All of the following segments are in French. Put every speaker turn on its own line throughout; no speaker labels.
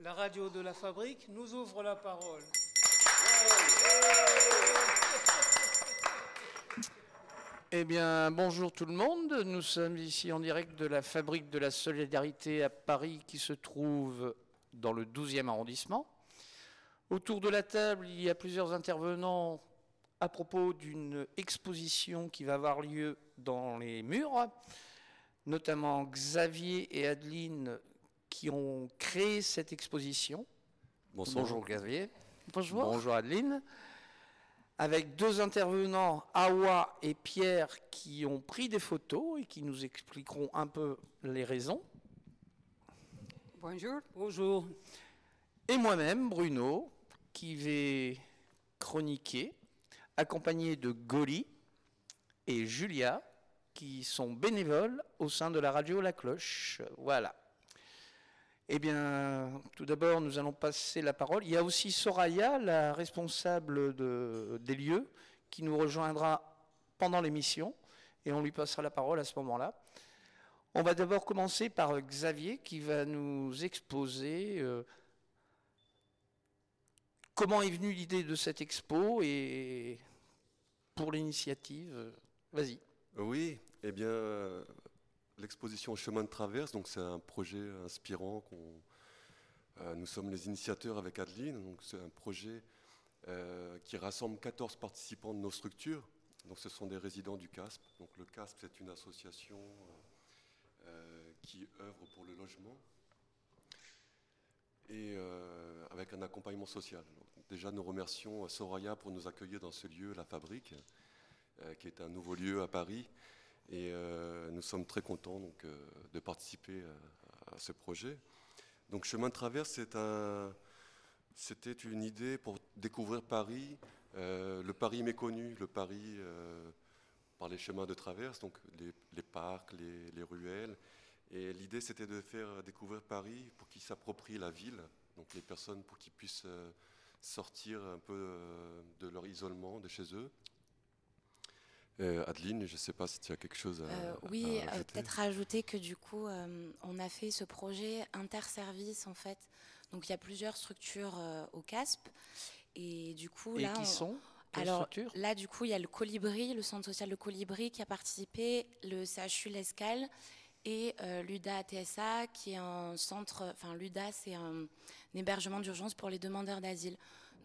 La radio de la fabrique nous ouvre la parole.
Eh bien, bonjour tout le monde. Nous sommes ici en direct de la Fabrique de la Solidarité à Paris qui se trouve dans le 12e arrondissement. Autour de la table, il y a plusieurs intervenants à propos d'une exposition qui va avoir lieu dans les murs, notamment Xavier et Adeline qui ont créé cette exposition.
Bonsoir.
Bonjour Xavier.
Bonjour.
Bonjour Adeline. Avec deux intervenants, Awa et Pierre, qui ont pris des photos et qui nous expliqueront un peu les raisons.
Bonjour.
Bonjour.
Et moi-même, Bruno, qui vais chroniquer, accompagné de Goli et Julia, qui sont bénévoles au sein de la radio La Cloche. Voilà. Eh bien, tout d'abord, nous allons passer la parole. Il y a aussi Soraya, la responsable de- des lieux, qui nous rejoindra pendant l'émission, et on lui passera la parole à ce moment-là. On va d'abord commencer par Xavier, qui va nous exposer euh, comment est venue l'idée de cette expo et pour l'initiative. euh, Vas-y.
Oui, eh bien, l'exposition Chemin de traverse, donc c'est un projet inspirant euh, nous sommes les initiateurs avec Adeline, donc c'est un projet euh, qui rassemble 14 participants de nos structures. Donc ce sont des résidents du CASP. Donc le CASP, c'est une association euh, qui œuvre pour le logement et avec un accompagnement social. Déjà, nous remercions Soraya pour nous accueillir dans ce lieu, la fabrique, qui est un nouveau lieu à Paris. Et euh, nous sommes très contents donc, euh, de participer à, à ce projet. Donc Chemin de Traverse, c'était une idée pour découvrir Paris, euh, le Paris méconnu, le Paris euh, par les chemins de traverse, donc les, parcs, les, les ruelles. Et l'idée, c'était de faire découvrir Paris pour qu'ils s'approprient la ville, donc les personnes pour qu'ils puissent euh, sortir un peu euh, de leur isolement de chez eux. Euh, Adeline, je ne sais pas si tu as quelque chose à,
Euh, oui,
à
euh, peut-être rajouter que du coup, euh, on a fait ce projet interservice en fait. Donc il y a plusieurs structures euh, au CASP. Et du coup,
Et
là.
qui
on-
sont
Alors là, du coup, il y a le Colibri, le centre social de Colibri qui a participé, le CHU L'Escale et euh, l'UDA TSA qui est un centre, enfin l'UDA c'est un, un hébergement d'urgence pour les demandeurs d'asile.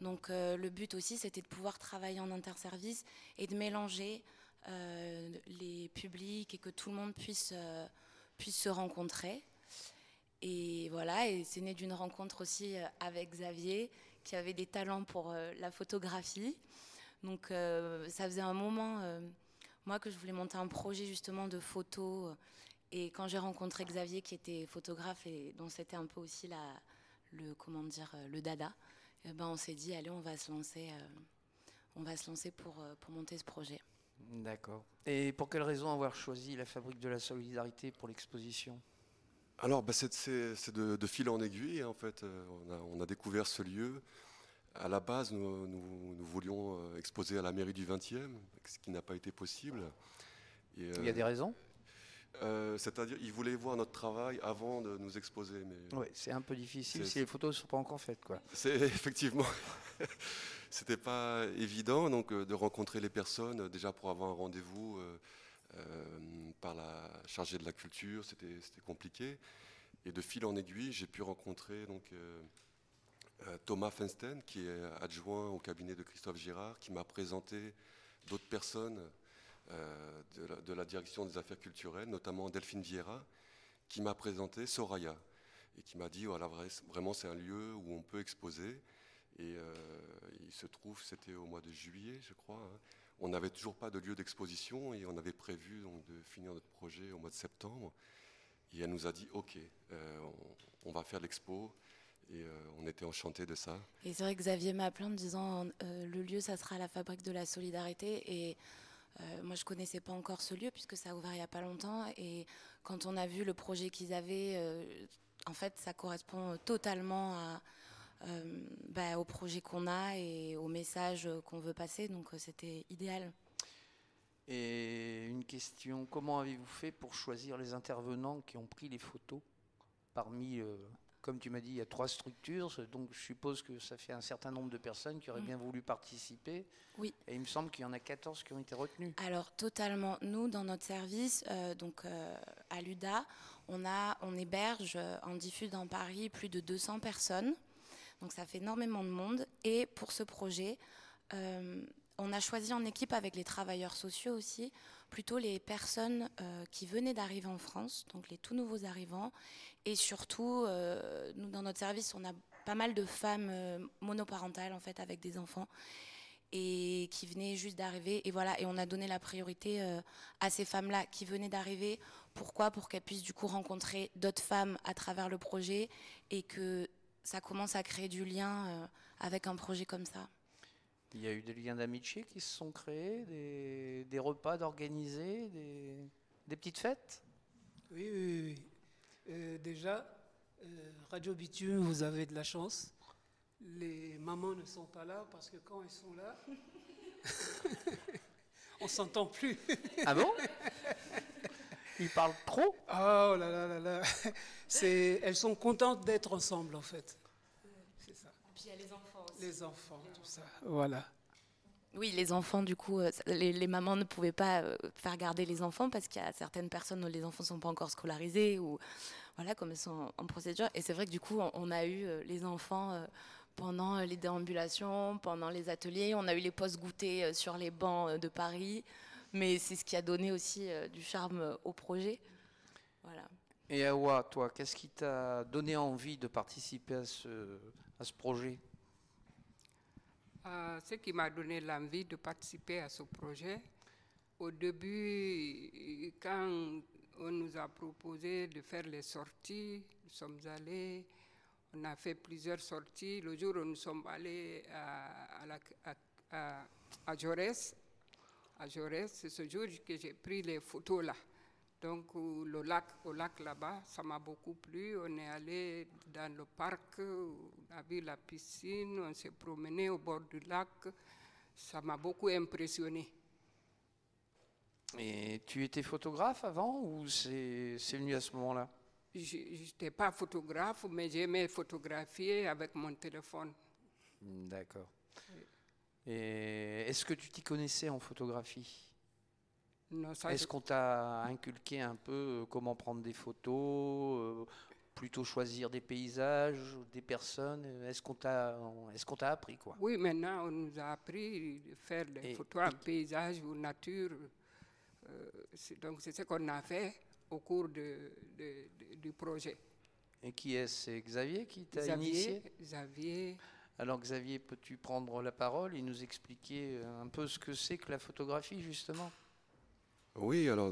Donc euh, le but aussi c'était de pouvoir travailler en interservice et de mélanger euh, les publics et que tout le monde puisse, euh, puisse se rencontrer. Et voilà, et c'est né d'une rencontre aussi euh, avec Xavier, qui avait des talents pour euh, la photographie. Donc euh, ça faisait un moment, euh, moi, que je voulais monter un projet justement de photos. Et quand j'ai rencontré Xavier, qui était photographe et dont c'était un peu aussi la, le, comment dire, euh, le dada, eh ben, on s'est dit, allez, on va se lancer, euh, on va se lancer pour, euh, pour monter ce projet.
D'accord. Et pour quelle raison avoir choisi la Fabrique de la Solidarité pour l'exposition?
Alors, bah, c'est- de, de fil en aiguille, en fait. Euh, On a, on a découvert ce lieu. À la base, nous, nous- nous voulions euh, exposer à la mairie du 20e, ce qui n'a pas été possible. Et,
Il y a
euh,
des raisons?
Euh, C'est-à-dire, ils voulaient voir notre travail avant de nous exposer. Mais
Oui, c'est un peu difficile si les photos ne sont pas encore faites. Quoi.
c'est effectivement, c'était pas évident donc euh, de rencontrer les personnes euh, déjà pour avoir un rendez-vous euh, euh, par la chargée de la culture, c'était compliqué. Et de fil en aiguille, j'ai pu rencontrer donc Thomas Fensten, qui est adjoint au cabinet de Christophe Girard, qui m'a présenté d'autres personnes de, la, de la direction des affaires culturelles, notamment Delphine Vieira, qui m'a présenté Soraya et qui m'a dit voilà vra- vraiment c'est un lieu où on peut exposer. Et euh, il se trouve, c'était au mois de juillet, je crois. hein. On n'avait toujours pas de lieu d'exposition et on avait prévu donc, de finir notre projet au mois de septembre. Et elle nous a dit OK, euh, on, va faire l'expo. Et euh, on était enchantés de ça.
Et c'est vrai que Xavier m'a appelé en disant euh, le lieu, ça sera la fabrique de la solidarité. Et euh, moi, je connaissais pas encore ce lieu puisque ça a ouvert il y a pas longtemps. Et quand on a vu le projet qu'ils avaient, euh, en fait, ça correspond totalement euh, bah, au projet qu'on a et au message qu'on veut passer. Donc, c'était idéal.
Et une question, comment avez-vous fait pour choisir les intervenants qui ont pris les photos parmi comme tu m'as dit, il y a trois structures, donc je suppose que ça fait un certain nombre de personnes qui auraient
Mm.
bien voulu participer.
Oui.
Et il me semble qu'il y en a 14 qui ont été retenus.
Alors totalement. Nous, dans notre service, euh, donc euh, à l'UDA, on a, on héberge euh, en diffus dans Paris plus de 200 personnes. Donc ça fait énormément de monde. Et pour ce projet, euh, on a choisi en équipe avec les travailleurs sociaux aussi, plutôt les personnes euh, qui venaient d'arriver en France, donc les tout nouveaux arrivants. Et surtout, euh, nous, dans notre service, on a pas mal de femmes euh, monoparentales, en fait, avec des enfants et qui venaient juste d'arriver. Et voilà, et on a donné la priorité à ces femmes-là qui venaient d'arriver. Pourquoi? Pour qu'elles puissent du coup rencontrer d'autres femmes à travers le projet et que ça commence à créer du lien avec un projet comme ça.
Il y a eu des liens d'amitié qui se sont créés, des, des repas d'organiser, des, des petites fêtes?
Oui, oui, oui. Euh, déjà, euh, Radio Bitume, vous avez de la chance. Les mamans ne sont pas là parce que quand elles sont là, on s'entend plus.
Ah bon? Ils parlent trop?
Oh là là là là. C'est, elles sont contentes d'être ensemble en fait. C'est ça.
Puis il y a les enfants.
Les enfants, tout ça. Voilà.
Oui, les enfants, du coup, euh, les, les mamans ne pouvaient pas euh, faire garder les enfants parce qu'il y a certaines personnes où les enfants ne sont pas encore scolarisés ou voilà, comme ils sont en procédure. Et c'est vrai que du coup, on, on a eu euh, les enfants pendant les déambulations, pendant les ateliers. On a eu les postes goûtés euh, sur les bancs de Paris. Mais c'est ce qui a donné aussi du charme au projet. Voilà.
Et Awa, toi, qu'est-ce qui t'a donné envie de participer à ce, à ce projet?
Euh, ce qui m'a donné l'envie de participer à ce projet, au début, quand on nous a proposé de faire les sorties, nous sommes allés, on a fait plusieurs sorties. Le jour où nous sommes allés à, à, à- à- à Jaurès, c'est ce jour que j'ai pris les photos là. Donc au- le lac, au lac là-bas, ça m'a beaucoup plu. On est allé dans le parc, on a vu la piscine, on s'est promené au bord du lac. Ça m'a beaucoup impressionné.
Et tu étais photographe avant ou c'est venu à ce moment-là?
Je n'étais pas photographe, mais j'aimais photographier avec mon téléphone.
D'accord. Et est-ce que tu t'y connaissais en photographie? Est-ce qu'on t'a inculqué un peu euh, comment prendre des photos, euh, plutôt choisir des paysages, des personnes euh, Est-ce qu'on t'a est-ce qu'on t'a appris quoi?
Oui, maintenant, on nous a appris de faire des
Et-
photos en paysage ou nature. Euh, c'est- donc, c'est ce qu'on a fait au cours de- de- de- du projet.
Et qui est-ce? C'est Xavier qui t'a initié?
Xavier,
Alors Xavier, peux-tu prendre la parole et nous expliquer un peu ce que c'est que la photographie justement?
Oui, alors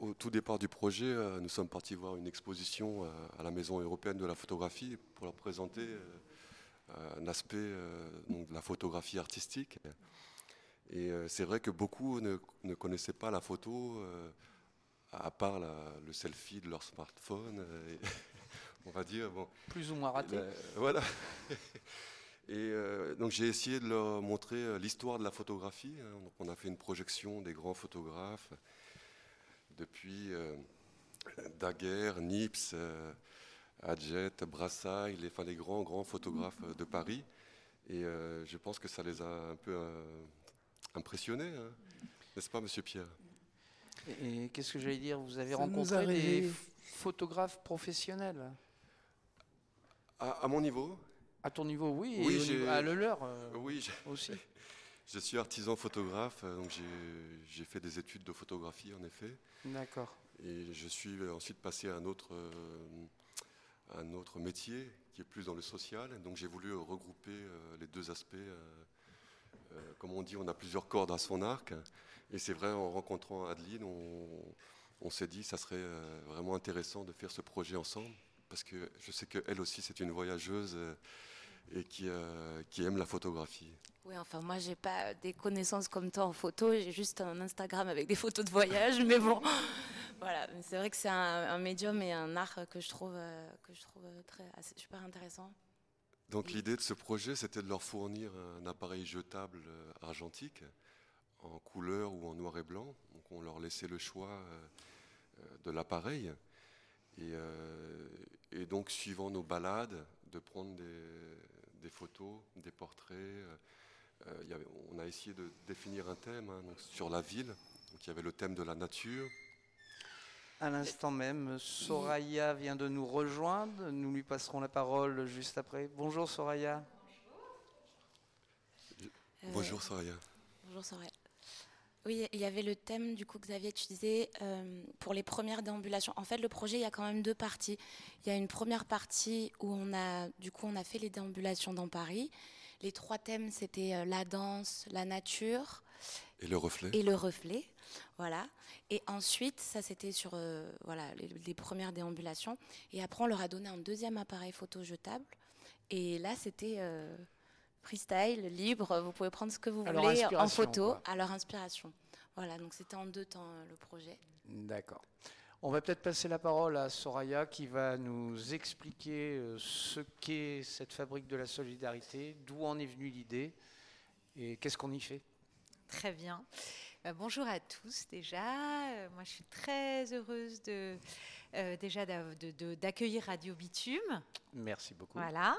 au, tout départ du projet, euh, nous sommes partis voir une exposition euh, à la Maison européenne de la photographie pour leur présenter euh, un aspect donc, de la photographie artistique. Et c'est vrai que beaucoup ne, ne connaissaient pas la photo, à part la- le selfie de leur smartphone. et on va dire, bon,
Plus ou moins raté
la- voilà. Et euh, donc j'ai essayé de leur montrer l'histoire de la photographie. hein. Donc, on a fait une projection des grands photographes depuis euh, Daguerre, Nips, euh, Adjet, Brassailles, les, enfin, les grands grands photographes euh, de Paris. Et euh, je pense que ça les a un peu euh, impressionnés, hein. n'est-ce pas, Monsieur Pierre?
Et, et qu'est-ce que j'allais dire? Vous avez
Ça
rencontré des photographes professionnels?
À, à mon niveau,
À ton niveau, oui,
Oui,
et niveau- à le leur euh,
oui,
aussi.
je suis artisan photographe, euh, donc j'ai fait des études de photographie en effet.
D'accord.
Et je suis ensuite passé à un autre, euh, un autre métier qui est plus dans le social. Donc j'ai voulu regrouper euh, les deux aspects. comme on dit, on a plusieurs cordes à son arc. Et c'est vrai, en rencontrant Adeline, on, on s'est dit ça serait vraiment intéressant de faire ce projet ensemble. Parce que je sais qu'elle aussi, c'est une voyageuse et qui, euh, qui aime la photographie.
Oui, enfin, moi, j'ai pas des connaissances comme toi en photo. J'ai juste un Instagram avec des photos de voyage. mais bon, voilà. C'est vrai que c'est un, un médium et un art que je trouve, euh, que je trouve très, assez- super intéressant.
Donc l'idée de ce projet, c'était de leur fournir un appareil jetable euh, argentique en couleur ou en noir et blanc. Donc on leur laissait le choix euh, de l'appareil. Et, euh, et donc, suivant nos balades, de prendre des, photos, des portraits. on a essayé de définir un thème hein, sur la ville. Donc, il y avait le thème de la nature.
À l'instant même, Soraya vient de nous rejoindre. Nous lui passerons la parole juste après. Bonjour Soraya.
Bonjour Soraya.
Bonjour Soraya. Oui, il y avait le thème du coup Xavier tu disais euh, pour les premières déambulations. En fait, le projet il y a quand même deux parties. Il y a une première partie où on a du coup on a fait les déambulations dans Paris. Les trois thèmes c'était euh, la danse, la nature
et le reflet.
Et le reflet, voilà. Et ensuite, ça c'était sur euh, voilà les, premières déambulations. Et après, on leur a donné un deuxième appareil photo jetable. Et là, c'était freestyle, libre, vous pouvez prendre ce que vous voulez en photo à leur inspiration. Voilà, donc c'était en deux temps euh, le projet.
D'accord. On va peut-être passer la parole à Soraya qui va nous expliquer euh, ce qu'est cette fabrique de la solidarité, d'où en est venue l'idée et qu'est-ce qu'on y fait.
Très bien. Euh, bonjour à tous déjà. moi, je suis très heureuse de déjà d'accueillir Radio Bitume.
Merci beaucoup.
Voilà.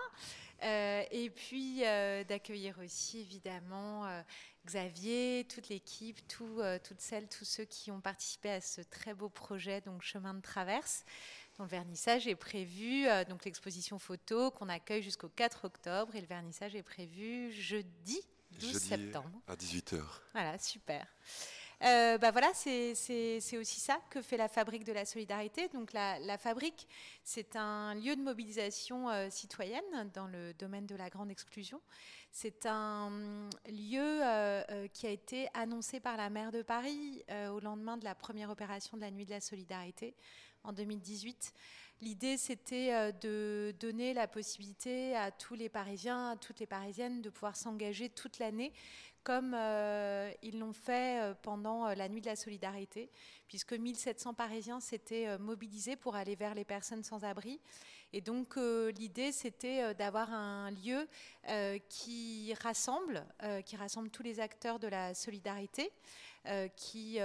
Euh, et puis euh, d'accueillir aussi évidemment euh, Xavier, toute l'équipe, toutes celles, tous ceux qui ont participé à ce très beau projet, donc Chemin de Traverse, dont le vernissage est prévu, donc l'exposition photo qu'on accueille jusqu'au 4 octobre, et le vernissage est prévu jeudi 12 septembre.
À 18h.
Voilà, super. Euh, bah voilà, c'est aussi ça que fait la Fabrique de la Solidarité. Donc la, Fabrique, c'est un lieu de mobilisation euh, citoyenne dans le domaine de la grande exclusion. C'est un lieu euh, qui a été annoncé par la maire de Paris au lendemain de la première opération de la Nuit de la Solidarité en 2018. L'idée, c'était de donner la possibilité à tous les Parisiens, à toutes les Parisiennes de pouvoir s'engager toute l'année comme euh, ils l'ont fait euh, pendant euh, la nuit de la solidarité, puisque 1700 Parisiens s'étaient mobilisés pour aller vers les personnes sans abri. Et donc l'idée, c'était d'avoir un lieu qui rassemble, qui rassemble tous les acteurs de la solidarité, qui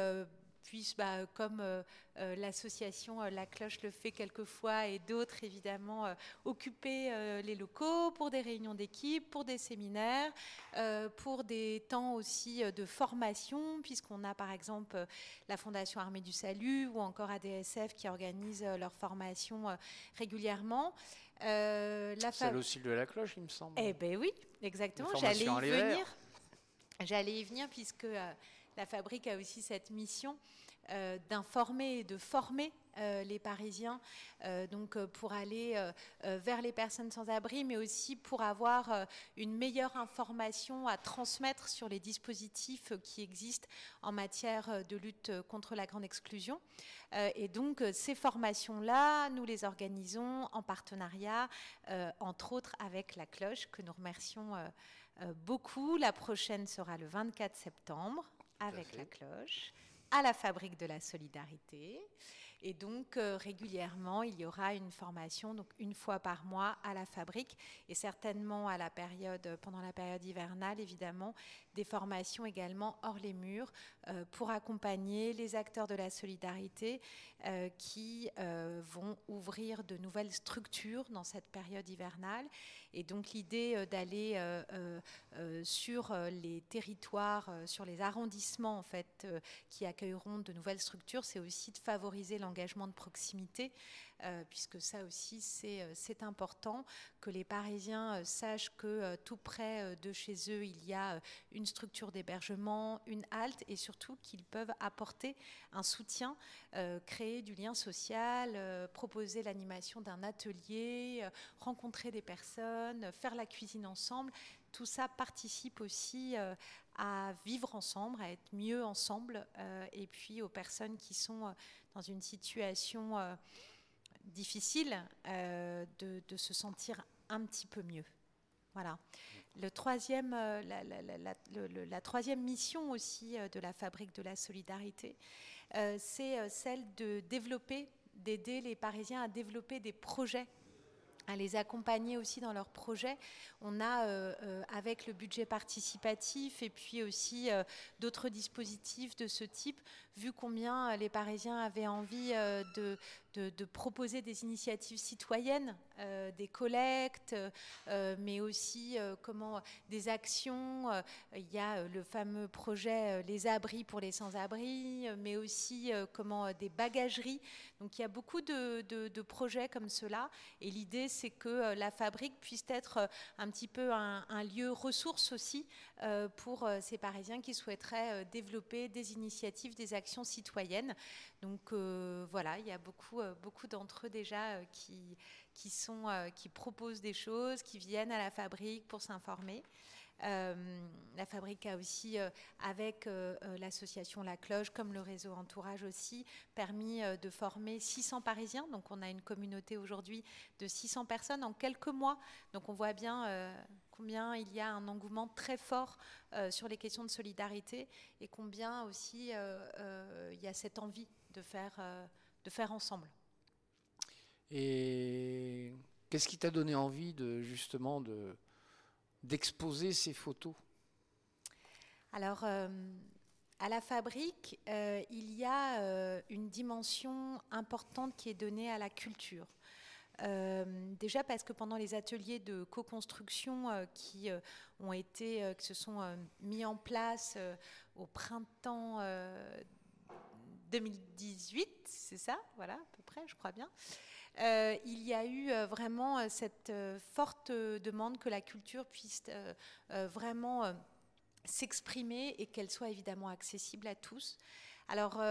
puisse, bah, comme euh, euh, l'association euh, La Cloche le fait quelquefois et d'autres évidemment, occuper les locaux pour des réunions d'équipe, pour des séminaires, pour des temps aussi de formation, puisqu'on a par exemple la Fondation Armée du Salut ou encore ADSF qui organise leur formation régulièrement.
la Celle aussi de La Cloche, il me semble.
Eh bien oui, exactement. J'allais y venir. J'allais y venir puisque la fabrique a aussi cette mission euh, d'informer et de former euh, les Parisiens, euh, donc pour aller vers les personnes sans abri, mais aussi pour avoir une meilleure information à transmettre sur les dispositifs qui existent en matière de lutte contre la grande exclusion. et donc ces formations-là, nous les organisons en partenariat, entre autres avec la Cloche, que nous remercions beaucoup. La prochaine sera le 24 septembre avec la cloche à la fabrique de la solidarité. Et donc euh, régulièrement, il y aura une formation, donc une fois par mois à la fabrique, et certainement à la période, pendant la période hivernale, évidemment, des formations également hors les murs euh, pour accompagner les acteurs de la solidarité euh, qui vont ouvrir de nouvelles structures dans cette période hivernale. Et donc l'idée d'aller sur les territoires, sur les arrondissements en fait, qui accueilleront de nouvelles structures, c'est aussi de favoriser engagement de proximité, euh, puisque ça aussi euh, c'est important, que les Parisiens euh, sachent que tout près de chez eux, il y a une structure d'hébergement, une halte, et surtout qu'ils peuvent apporter un soutien, créer du lien social, proposer l'animation d'un atelier, rencontrer des personnes, faire la cuisine ensemble. Tout ça participe aussi à vivre ensemble, à être mieux ensemble, et puis aux personnes qui sont dans une situation euh, difficile, euh, de, se sentir un petit peu mieux. Voilà. Euh, la, troisième mission aussi de la fabrique de la solidarité, c'est celle de développer, d'aider les Parisiens à développer des projets à les accompagner aussi dans leurs projets. On a, euh, euh, avec le budget participatif et puis aussi euh, d'autres dispositifs de ce type, vu combien les Parisiens avaient envie de, de, proposer des initiatives citoyennes, euh, des collectes, euh, mais aussi comment des actions. il y a le fameux projet Les abris pour les sans-abri, mais aussi comment des bagageries. Donc il y a beaucoup de, projets comme cela. Et l'idée, c'est que la fabrique puisse être un petit peu un, un lieu ressource aussi pour ces Parisiens qui souhaiteraient développer des initiatives, des actions citoyennes. Donc voilà, il y a beaucoup euh, beaucoup d'entre eux déjà euh, qui, qui, sont, euh, qui proposent des choses, qui viennent à la fabrique pour s'informer. la fabrique a aussi, avec l'association La Cloche, comme le réseau Entourage aussi, permis de former 600 Parisiens. Donc on a une communauté aujourd'hui de 600 personnes en quelques mois. Donc on voit bien combien il y a un engouement très fort sur les questions de solidarité et combien aussi il y a cette envie de faire, de faire ensemble.
Et qu'est-ce qui t'a donné envie de justement de d'exposer ces photos?
Alors, euh, à la fabrique, euh, il y a euh, une dimension importante qui est donnée à la culture. déjà parce que pendant les ateliers de co-construction qui ont été, qui se sont mis en place au printemps 2018, c'est ça, voilà, à peu près, je crois bien. Euh, il y a eu euh, vraiment euh, cette forte demande que la culture puisse vraiment s'exprimer et qu'elle soit évidemment accessible à tous. Alors,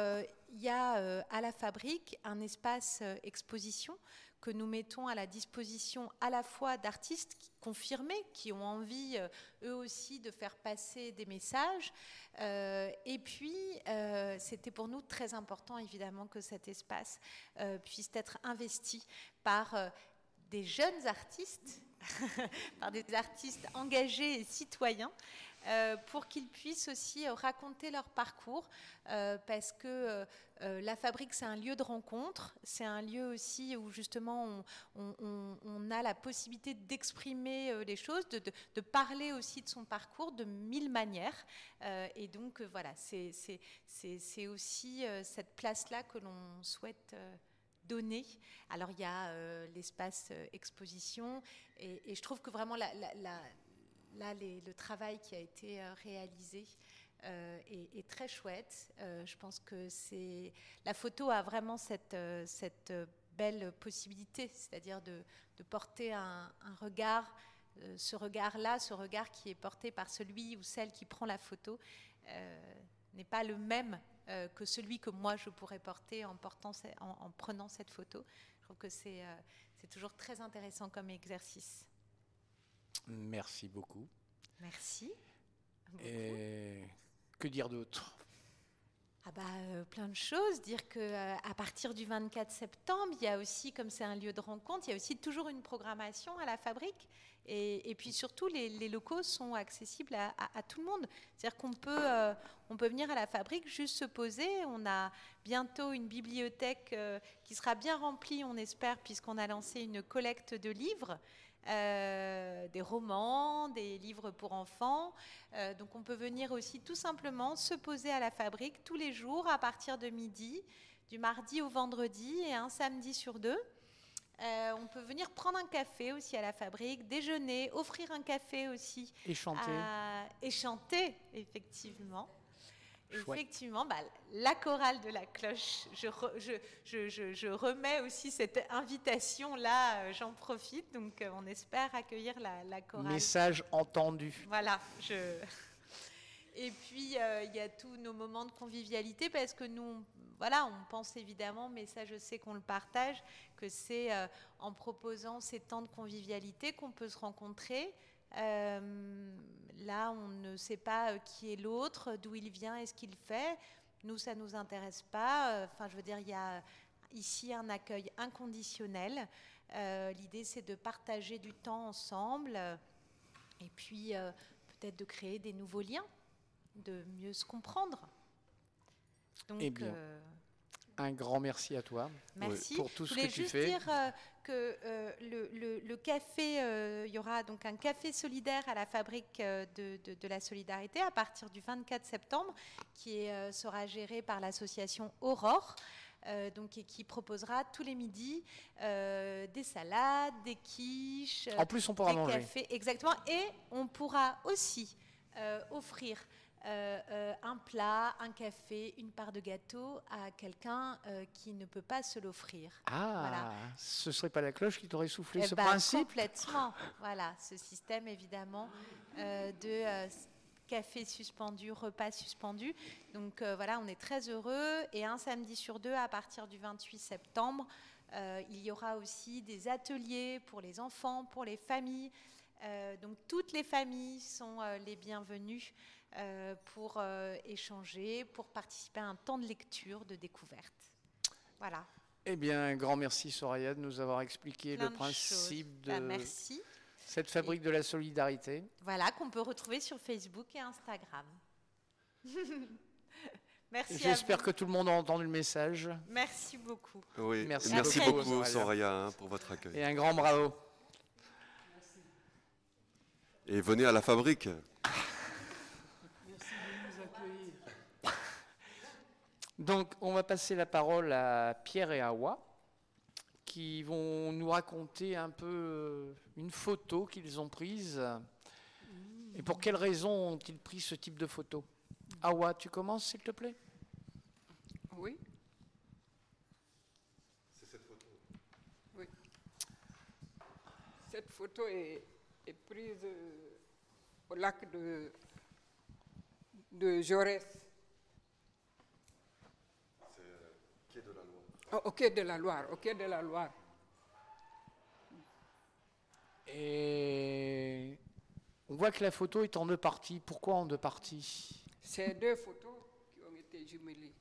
il y a à la fabrique un espace exposition que nous mettons à la disposition à la fois d'artistes confirmés qui ont envie euh, eux aussi de faire passer des messages. Euh, et puis, euh, c'était pour nous très important évidemment que cet espace puisse être investi par des jeunes artistes, par des artistes engagés et citoyens, euh, pour qu'ils puissent aussi euh, raconter leur parcours, euh, parce que la fabrique, c'est un lieu de rencontre, c'est un lieu aussi où justement on, a la possibilité d'exprimer les choses, de, parler aussi de son parcours de mille manières. et donc voilà, c'est aussi cette place-là que l'on souhaite donner. Alors il y a l'espace exposition et, je trouve que vraiment la, là, le travail qui a été euh, réalisé euh, est, très chouette. Euh, je pense que c'est la photo a vraiment cette, belle possibilité, c'est-à-dire de, porter un, regard, ce regard-là, ce regard qui est porté par celui ou celle qui prend la photo, n'est pas le même que celui que moi je pourrais porter en, en prenant cette photo. Je trouve que c'est toujours très intéressant comme exercice.
Merci beaucoup.
Merci.
Et que dire d'autre?
Ah bah, euh, plein de choses. Dire que euh, à partir du 24 septembre, il y a aussi, comme c'est un lieu de rencontre, il y a aussi toujours une programmation à la fabrique. Et, puis surtout, les, locaux sont accessibles à, tout le monde. C'est-à-dire qu'on peut, euh, on peut venir à la fabrique, juste se poser. On a bientôt une bibliothèque qui sera bien remplie, on espère, puisqu'on a lancé une collecte de livres. Euh, des romans, des livres pour enfants. Euh, donc on peut venir aussi tout simplement se poser à la fabrique tous les jours à partir de midi, du mardi au vendredi et un samedi sur deux. Euh, on peut venir prendre un café aussi à la fabrique, déjeuner, offrir un café aussi.
Et chanter.
et chanter, effectivement. Effectivement, bah, la chorale de la cloche, je, je, je, remets aussi cette invitation-là, euh, j'en profite, donc euh, on espère accueillir la, la, chorale.
Message entendu.
Voilà, je... Et puis, euh, il y a tous nos moments de convivialité, parce que nous, voilà, on pense évidemment, mais ça je sais qu'on le partage, que c'est en proposant ces temps de convivialité qu'on peut se rencontrer, euh, là, on ne sait pas euh, qui est l'autre, d'où il vient et ce qu'il fait. Nous, ça ne nous intéresse pas. Euh, enfin, je veux dire, il y a ici un accueil inconditionnel. L'idée, c'est de partager du temps ensemble et puis peut-être de créer des nouveaux liens, de mieux se comprendre.
Donc, eh bien, un grand merci à toi
merci.
pour tout ce que tu fais.
Je voulais juste dire euh, que euh, le, le, café, euh, il y aura donc un café solidaire à la fabrique de, de, la solidarité à partir du 24 septembre, qui sera géré par l'association Aurore. donc, et qui proposera tous les midis des salades, des quiches,
en plus, on pourra
des
manger.
cafés. Exactement. Et on pourra aussi offrir euh, euh, un plat, un café, une part de gâteau à quelqu'un euh, qui ne peut pas se l'offrir.
Ah,
Voilà.
ce serait pas la cloche qui t'aurait soufflé
Eh
ce
ben,
principe?
Complètement. voilà, ce système évidemment euh, de café suspendu, repas suspendu. Donc euh, voilà, on est très heureux. Et un samedi sur deux, à partir du 28 septembre, euh, il y aura aussi des ateliers pour les enfants, pour les familles. Euh, donc toutes les familles sont les bienvenues pour euh, échanger, pour participer à un temps de lecture, de découverte. Voilà.
Eh bien, un grand merci Soraya de nous avoir expliqué
Plein
le principe de
Bah, merci.
cette fabrique de la solidarité.
Voilà, qu'on peut retrouver sur Facebook et Instagram. Merci
J'espère que tout le monde a entendu le message
Merci beaucoup.
Oui,
Merci
merci,
beaucoup,
beaucoup,
Soraya.
Hein, pour votre accueil.
et un grand bravo.
Et venez à la fabrique.
Merci de nous accueillir.
Donc, on va passer la parole à Pierre et Awa, qui vont nous raconter un peu euh, une photo qu'ils ont prise. Et pour quelles raisons ont-ils pris ce type de photo? Awa, tu commences, s'il te plaît?
Oui. Oui. Cette photo est, est prise euh, au lac de, de Jaurès. Oh, au quai de la Loire, au quai de la Loire.
Et on voit que la photo est en deux parties. Pourquoi en deux parties?
C'est deux photos qui ont été jumelées.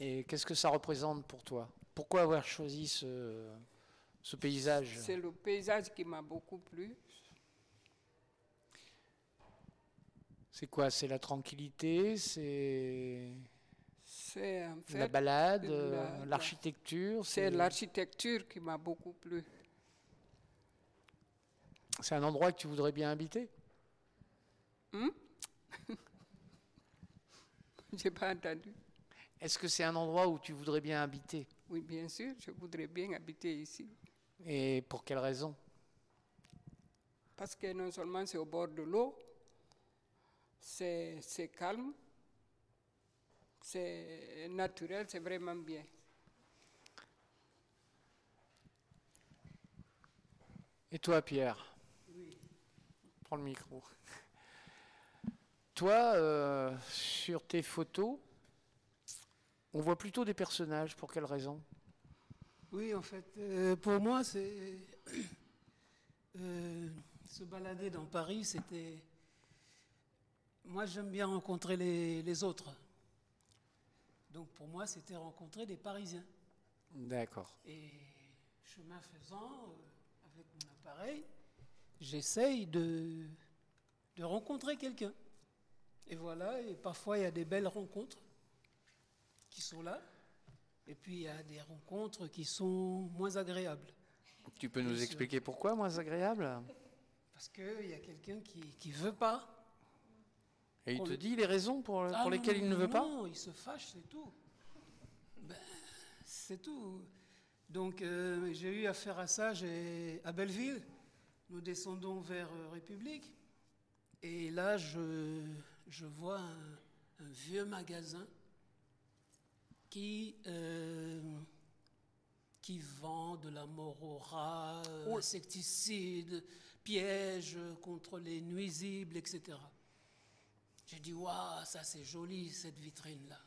Et qu'est-ce que ça représente pour toi? Pourquoi avoir choisi ce, ce paysage?
C'est le paysage qui m'a beaucoup plu.
C'est quoi? C'est la tranquillité? C'est
C'est en
la balade
la-
euh,
la-
L'architecture
c'est l'architecture qui m'a beaucoup plu.
C'est un endroit que tu voudrais bien habiter?
J'ai pas entendu.
Est-ce que c'est un endroit où tu voudrais bien habiter?
Oui, bien sûr, je voudrais bien habiter ici.
Et pour quelle raison?
Parce que non seulement c'est au bord de l'eau, c'est c'est calme, c'est naturel, c'est vraiment bien.
Et toi, Pierre? Prends le micro. Toi, euh, sur tes photos, on voit plutôt des personnages. Pour quelle raison?
Oui, en fait, euh, pour moi, c'est euh, se balader dans Paris, c'était. Moi, j'aime bien rencontrer les, les autres. Donc, pour moi, c'était rencontrer des Parisiens.
D'accord.
Et chemin faisant, euh, avec mon appareil, j'essaye de, de rencontrer quelqu'un. Et voilà, et parfois il y a des belles rencontres qui sont là, et puis il y a des rencontres qui sont moins agréables.
Tu peux nous expliquer pourquoi, moins agréable
Parce qu'il y a quelqu'un qui ne veut pas.
Et il te
le-
dit les raisons pour,
Ah
pour
non,
lesquelles il ne
non,
veut pas
Non, il se fâche, c'est tout. Ben, c'est tout. Donc euh, j'ai eu affaire à ça à Belleville. Nous descendons vers euh, République. Et là, je, je vois un, un vieux magasin qui, euh, qui vend de la rats, euh, insecticides, pièges contre les nuisibles, etc. J'ai dit, waouh, ça c'est joli cette vitrine-là.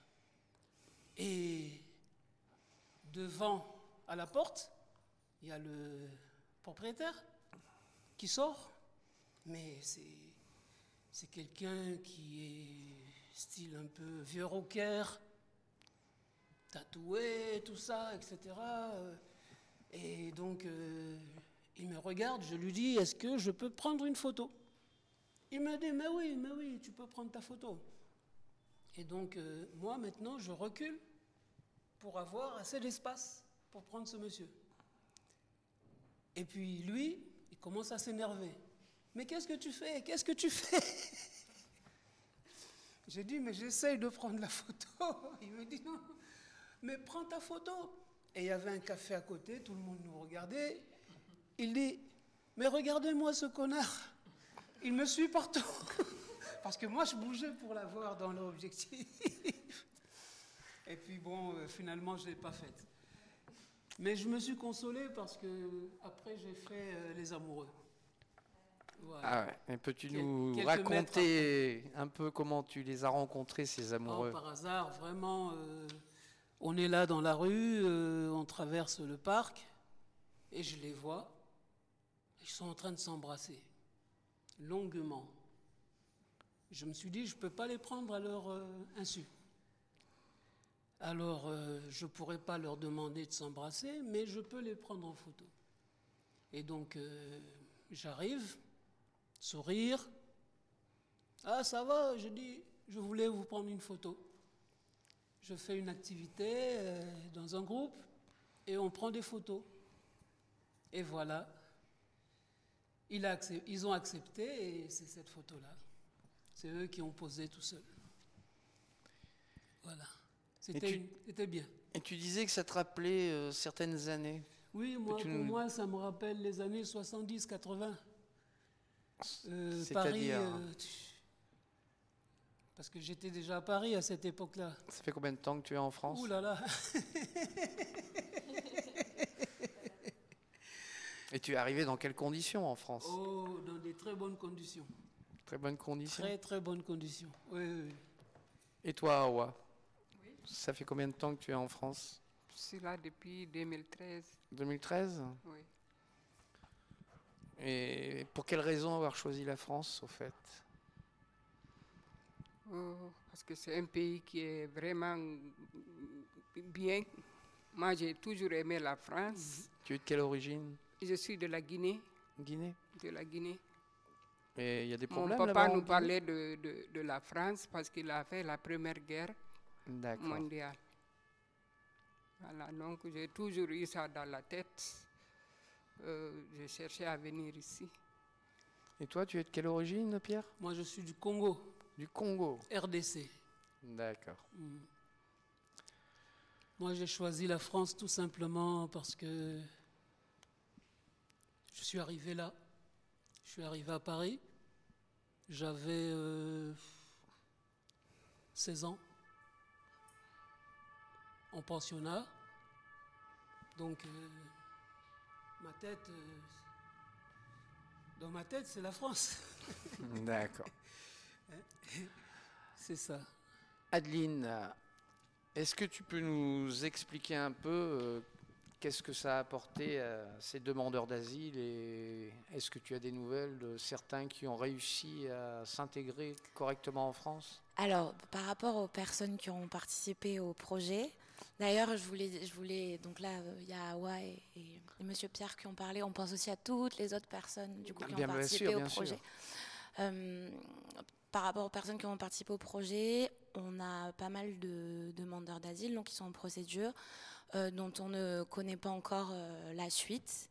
Et devant, à la porte, il y a le propriétaire qui sort. Mais c'est, quelqu'un qui est style un peu vieux rocker, tatoué, tout ça, etc. Et donc, euh, il me regarde, je lui dis, est-ce que je peux prendre une photo? Il m'a dit, mais oui, mais oui, tu peux prendre ta photo. Et donc, euh, moi, maintenant, je recule pour avoir assez d'espace pour prendre ce monsieur. Et puis, lui, il commence à s'énerver. Mais qu'est-ce que tu fais? Qu'est-ce que tu fais? J'ai dit, mais j'essaye de prendre la photo. Il me dit, non, mais prends ta photo. Et il y avait un café à côté, tout le monde nous regardait. Il dit, mais regardez-moi ce connard. Il me suit partout. Parce que moi, je bougeais pour l'avoir dans l'objectif. Et puis bon, euh, finalement, je ne l'ai pas faite. Mais je me suis consolé parce que après, j'ai fait euh, Les Amoureux.
Ah ouais. peux-tu nous raconter un peu comment tu les as rencontrés, ces oh, amoureux?
Par hasard, vraiment. Euh, on est là dans la rue, on traverse le parc, et je les vois. Ils sont en train de s'embrasser, longuement. Je me suis dit, je ne peux pas les prendre à leur insu. Alors, euh, je ne pourrais pas leur demander de s'embrasser, mais je peux les prendre en photo. Et donc, euh, j'arrive, sourire. Ah, ça va, je dis, je voulais vous prendre une photo. Je fais une activité euh, dans un groupe et on prend des photos. Et voilà, ils ont accepté et c'est cette photo-là. C'est eux qui ont posé tout seul. Voilà. C'était bien.
Et tu disais que ça te rappelait euh, certaines années
Oui, moi, pour moi, ça me rappelle les années 70-80. Euh, Paris. Euh, parce que j'étais déjà à Paris à cette époque-là.
Ça fait combien de temps que tu es en France?
Ouh là là
Et tu es arrivé dans quelles conditions en France
Oh, dans des très bonnes conditions.
Très bonnes conditions
Très, très bonnes conditions. Oui, oui.
Et toi, Awa? Ça fait combien de temps que tu es en France?
Je suis là depuis 2013.
2013
Oui.
Et pour quelle raison avoir choisi la France, au fait?
Oh, Parce que c'est un pays qui est vraiment bien. Moi, j'ai toujours aimé la France.
Tu es de quelle origine?
Je suis de la Guinée.
Guinée
De la Guinée.
Et il y a des problèmes
Mon papa nous parlait de, de, de, la France parce qu'il a fait la première guerre mondiale. Voilà, donc j'ai toujours eu ça dans la tête. Euh, j'ai cherché à venir ici.
Et toi, tu es de quelle origine, Pierre?
Moi, je suis du Congo.
Du Congo
RDC.
D'accord. Mm.
Moi, j'ai choisi la France tout simplement parce que je suis arrivé là. Je suis arrivé à Paris. J'avais 16 euh, ans en pensionnat. Donc, euh, ma tête, euh, dans ma tête, c'est la France.
D'accord.
c'est ça.
Adeline, est-ce que tu peux nous expliquer un peu qu'est-ce que ça a apporté à ces demandeurs d'asile et est-ce que tu as des nouvelles de certains qui ont réussi à s'intégrer correctement en France?
Alors, par rapport aux personnes qui ont participé au projet, D'ailleurs, je voulais, je voulais, donc là, il y a Awa et, et, Monsieur Pierre qui ont parlé. On pense aussi à toutes les autres personnes du coup, qui ont participé au projet. Euh, par rapport aux personnes qui ont participé au projet, on a pas mal de demandeurs d'asile donc qui sont en procédure, euh, dont on ne connaît pas encore la suite.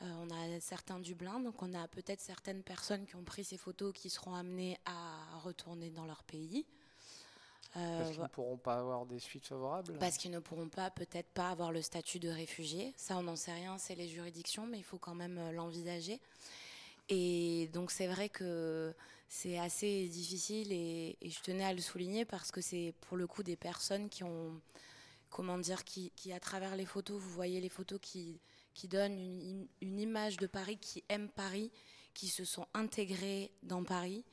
on a certains du Dublin, donc on a peut-être certaines personnes qui ont pris ces photos qui seront amenées à retourner dans leur pays.
Euh, parce qu'ils ne pourront pas avoir des suites favorables?
Parce qu'ils ne pourront pas, peut-être pas avoir le statut de réfugié. Ça, on n'en sait rien, c'est les juridictions, mais il faut quand même euh, l'envisager. Et donc, c'est vrai que c'est assez difficile et, je tenais à le souligner parce que c'est pour le coup des personnes qui ont, comment dire, qui, à travers les photos, vous voyez les photos qui, donnent une, image de Paris, qui aiment Paris, qui se sont intégrés dans Paris.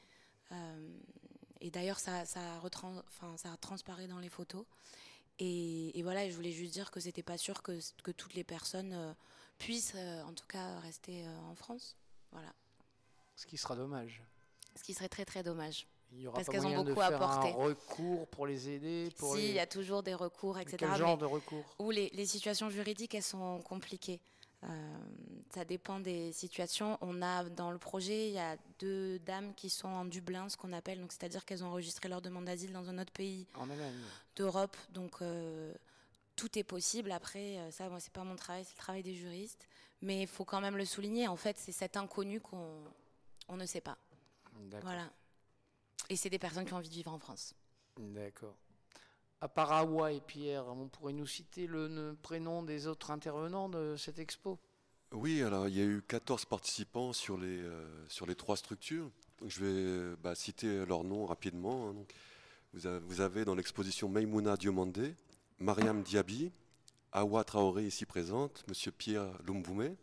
Euh, et d'ailleurs, ça, ça, transparaît dans les photos. Et, voilà, je voulais juste dire que c'était pas sûr que, toutes les personnes euh, puissent, euh, en tout cas, rester en France. Voilà.
Ce qui sera dommage.
Ce qui serait très très dommage.
Il y aura parce qu'elles ont beaucoup de faire apporté. Un recours pour les aider. Pour
si, il y a toujours des recours, etc.
Quel genre de recours?
Où les, les situations juridiques, elles sont compliquées. Euh, ça dépend des situations. On a dans le projet, il y a deux dames qui sont en Dublin, ce qu'on appelle, donc c'est-à-dire qu'elles ont enregistré leur demande d'asile dans un autre pays d'Europe. Donc euh, tout est possible. Après, euh, ça, moi, c'est pas mon travail, c'est le travail des juristes. Mais il faut quand même le souligner. En fait, c'est cet inconnu qu'on on ne sait pas. Voilà. Et c'est des personnes qui ont envie de vivre en France.
D'accord. à Parawa et Pierre, on pourrait nous citer le, prénom des autres intervenants de cette expo?
Oui, alors il y a eu 14 participants sur les, euh, sur les trois structures. je vais bah, citer leurs noms rapidement. Hein. vous, avez, dans l'exposition Maimouna Diomandé, Mariam Diaby, Awa Traoré ici présente, Monsieur Pierre Lumboumé,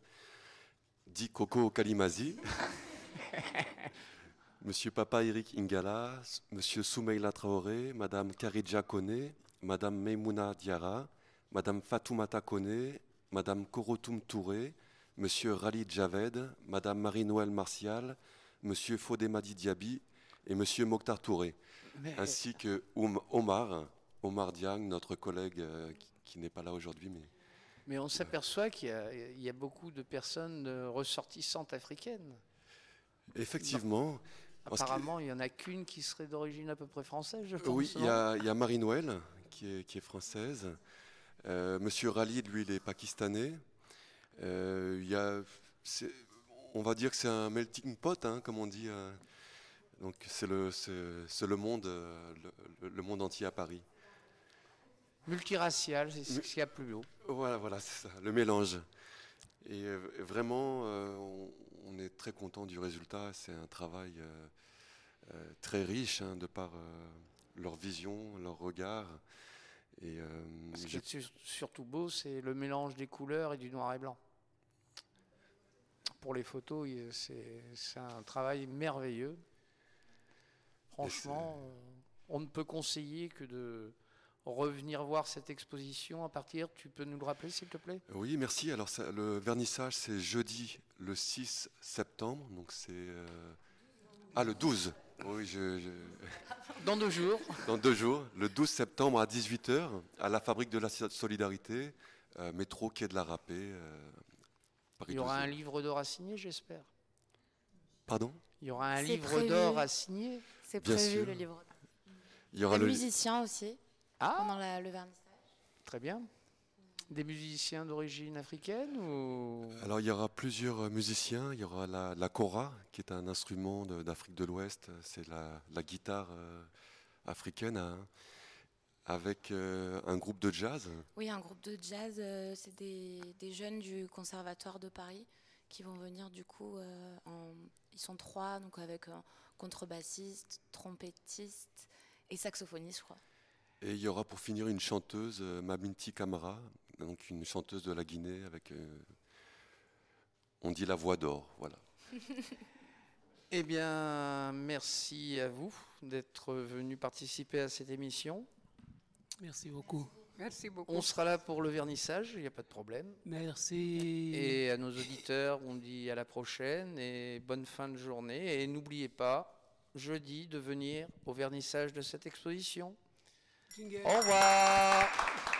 Di Coco Kalimazi, Monsieur Papa Eric Ingala, Monsieur Soumeila Traoré, Madame Karidja Kone, Madame Meimouna Diara, Madame Fatoumata Kone, Madame Korotoum Touré, Monsieur Rali Javed, Madame Marie-Noël Martial, Monsieur Fodemadi Diaby et Monsieur Mokhtar Touré, ainsi que Omar, Omar Diang, notre collègue euh, qui, n'est pas là aujourd'hui. Mais,
mais on s'aperçoit qu'il y, a beaucoup de personnes ressortissantes africaines.
Effectivement.
Apparemment, il n'y en a qu'une qui serait d'origine à peu près française, je pense.
Oui, il y, a Marie-Noël qui est, qui est, française. Euh, Monsieur Ralid, lui, il est pakistanais. Euh, il y a, on va dire que c'est un melting pot, hein, comme on dit. Euh. donc c'est le, le, monde, le, monde entier à Paris.
Multiracial, c'est ce qu'il y a plus haut.
Voilà, voilà, c'est ça, le mélange. Et vraiment, on est très content du résultat. C'est un travail euh, euh, très riche hein, de par euh, leur vision, leur regard.
Et, Ce qui est surtout beau, c'est le mélange des couleurs et du noir et blanc. Pour les photos, c'est un travail merveilleux. Franchement, on ne peut conseiller que de revenir voir cette exposition à partir, tu peux nous le rappeler s'il te plaît?
Oui, merci. Alors le vernissage c'est jeudi le 6 septembre, donc c'est... Euh, ah, le 12 Oui, je,
Dans deux jours
Dans deux jours, le 12 septembre à 18h, à la Fabrique de la Solidarité, euh, métro Quai de la Râpée. Euh,
Il y aura un livre d'or à signer, j'espère.
Pardon?
Il y aura un livre d'or à signer
C'est prévu, le livre d'or. Il y aura le musicien aussi. Ah. pendant le vernissage.
Très bien. Des musiciens d'origine africaine ou...
Alors il y aura plusieurs musiciens. Il y aura la, la kora, qui est un instrument d'Afrique de, l'Ouest. C'est la, guitare euh, africaine, hein, avec euh, un groupe de jazz.
Oui, un groupe de jazz. Euh, c'est des, des, jeunes du Conservatoire de Paris qui vont venir du coup. En, ils sont trois, donc avec un contrebassiste, trompettiste et saxophoniste, je crois.
Et il y aura pour finir une chanteuse, euh, Mabinti Kamara, donc une chanteuse de la Guinée avec, euh, on dit la voix d'or, voilà.
eh bien, merci à vous d'être venu participer à cette émission.
Merci beaucoup.
Merci beaucoup.
On sera là pour le vernissage, il n'y a pas de problème.
Merci.
Et à nos auditeurs, on dit à la prochaine et bonne fin de journée. Et n'oubliez pas, jeudi, de venir au vernissage de cette exposition. Klinger. Au.